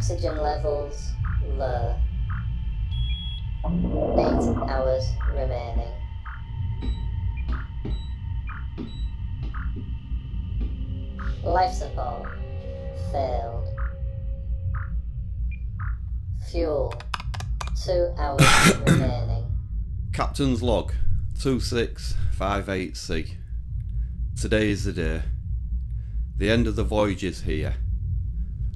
Oxygen levels low. Eight hours remaining. Life support failed. Fuel two hours remaining. Captain's log 2658C. Today is the day. The end of the voyage is here.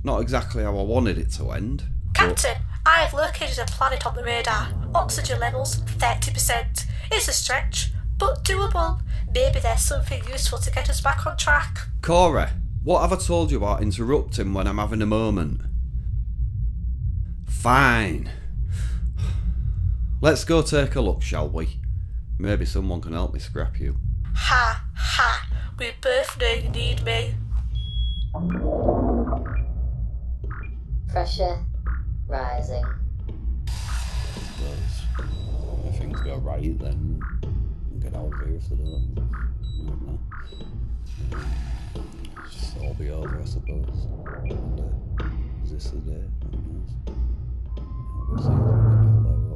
Not exactly how I wanted it to end. Captain, I have located a planet on the radar. Oxygen levels 30%. It's a stretch, but doable. Maybe there's something useful to get us back on track. Cora, what have I told you about interrupting when I'm having a moment? Fine. Let's go take a look, shall we? Maybe someone can help me scrap you. Ha ha. We both know you need me. Pressure rising. If things go right, then get out of here if they don't. I don't. Just all be over, I suppose. And, uh, is this the day? Who knows? We'll see as we get down there,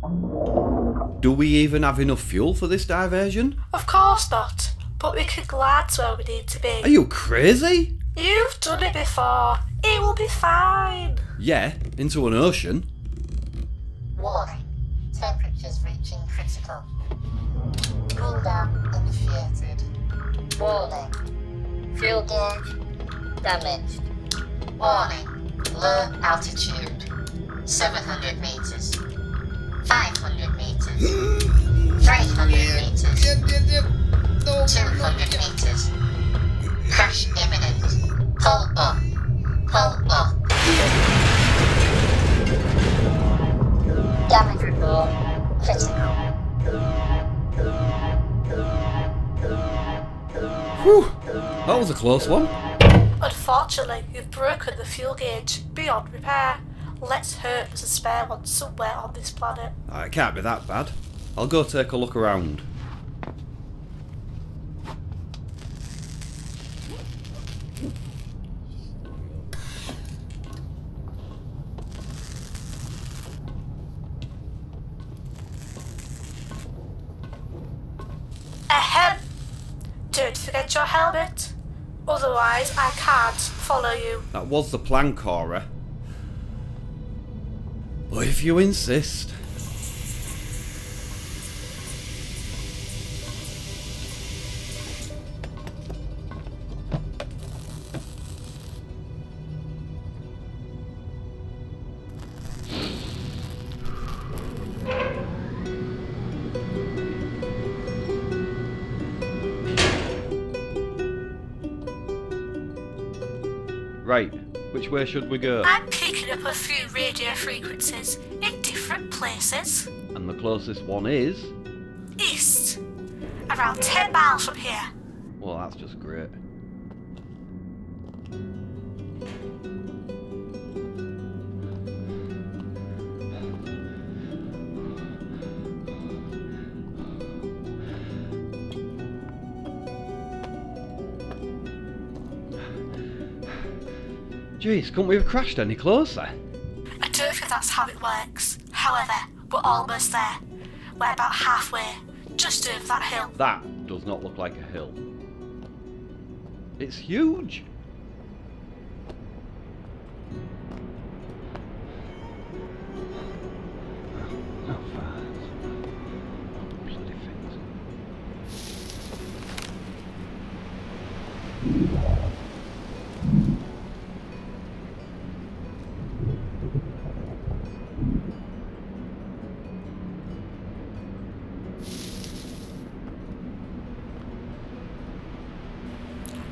won't we? Do we even have enough fuel for this diversion? Of course not. But we can glide to where we need to be. Are you crazy? You've done it before. It will be fine. Yeah, into an ocean. Warning. Temperatures reaching critical. Cool down initiated. Warning. Fuel gauge damaged. Warning. Low altitude. 700 meters. 500 meters. 300 meters. 200 meters. Crash imminent. Pull up. Whew, that was a close one. Unfortunately, you've broken the fuel gauge beyond repair. Let's hope there's a spare one somewhere on this planet. Ah, It can't be that bad. I'll go take a look around. Forget your helmet. Otherwise, I can't follow you. That was the plan, Cora. But if you insist. Right, which way should we go? I'm picking up a few radio frequencies in different places. And the closest one is. East. Around 10 miles from here. Well, that's just great. Jeez, couldn't we have crashed any closer? I don't think that's how it works. However, we're almost there. We're about halfway, just over that hill. That does not look like a hill. It's huge. How far?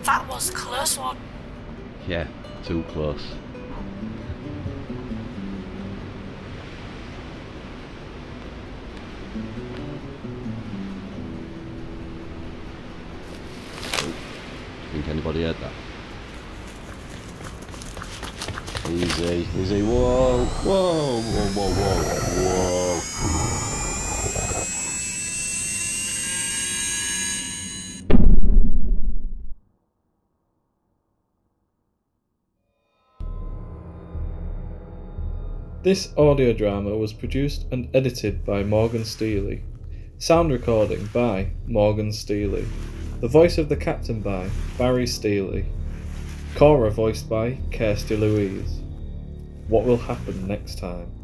That was a close one. Yeah, too close. Oh, think anybody heard that? Easy, easy, whoa, whoa, whoa, whoa, whoa, whoa. This audio drama was produced and edited by Morgan Steely. Sound recording by Morgan Steely. The voice of the captain by Barry Steely. Cora voiced by Kirsty Louise. What will happen next time?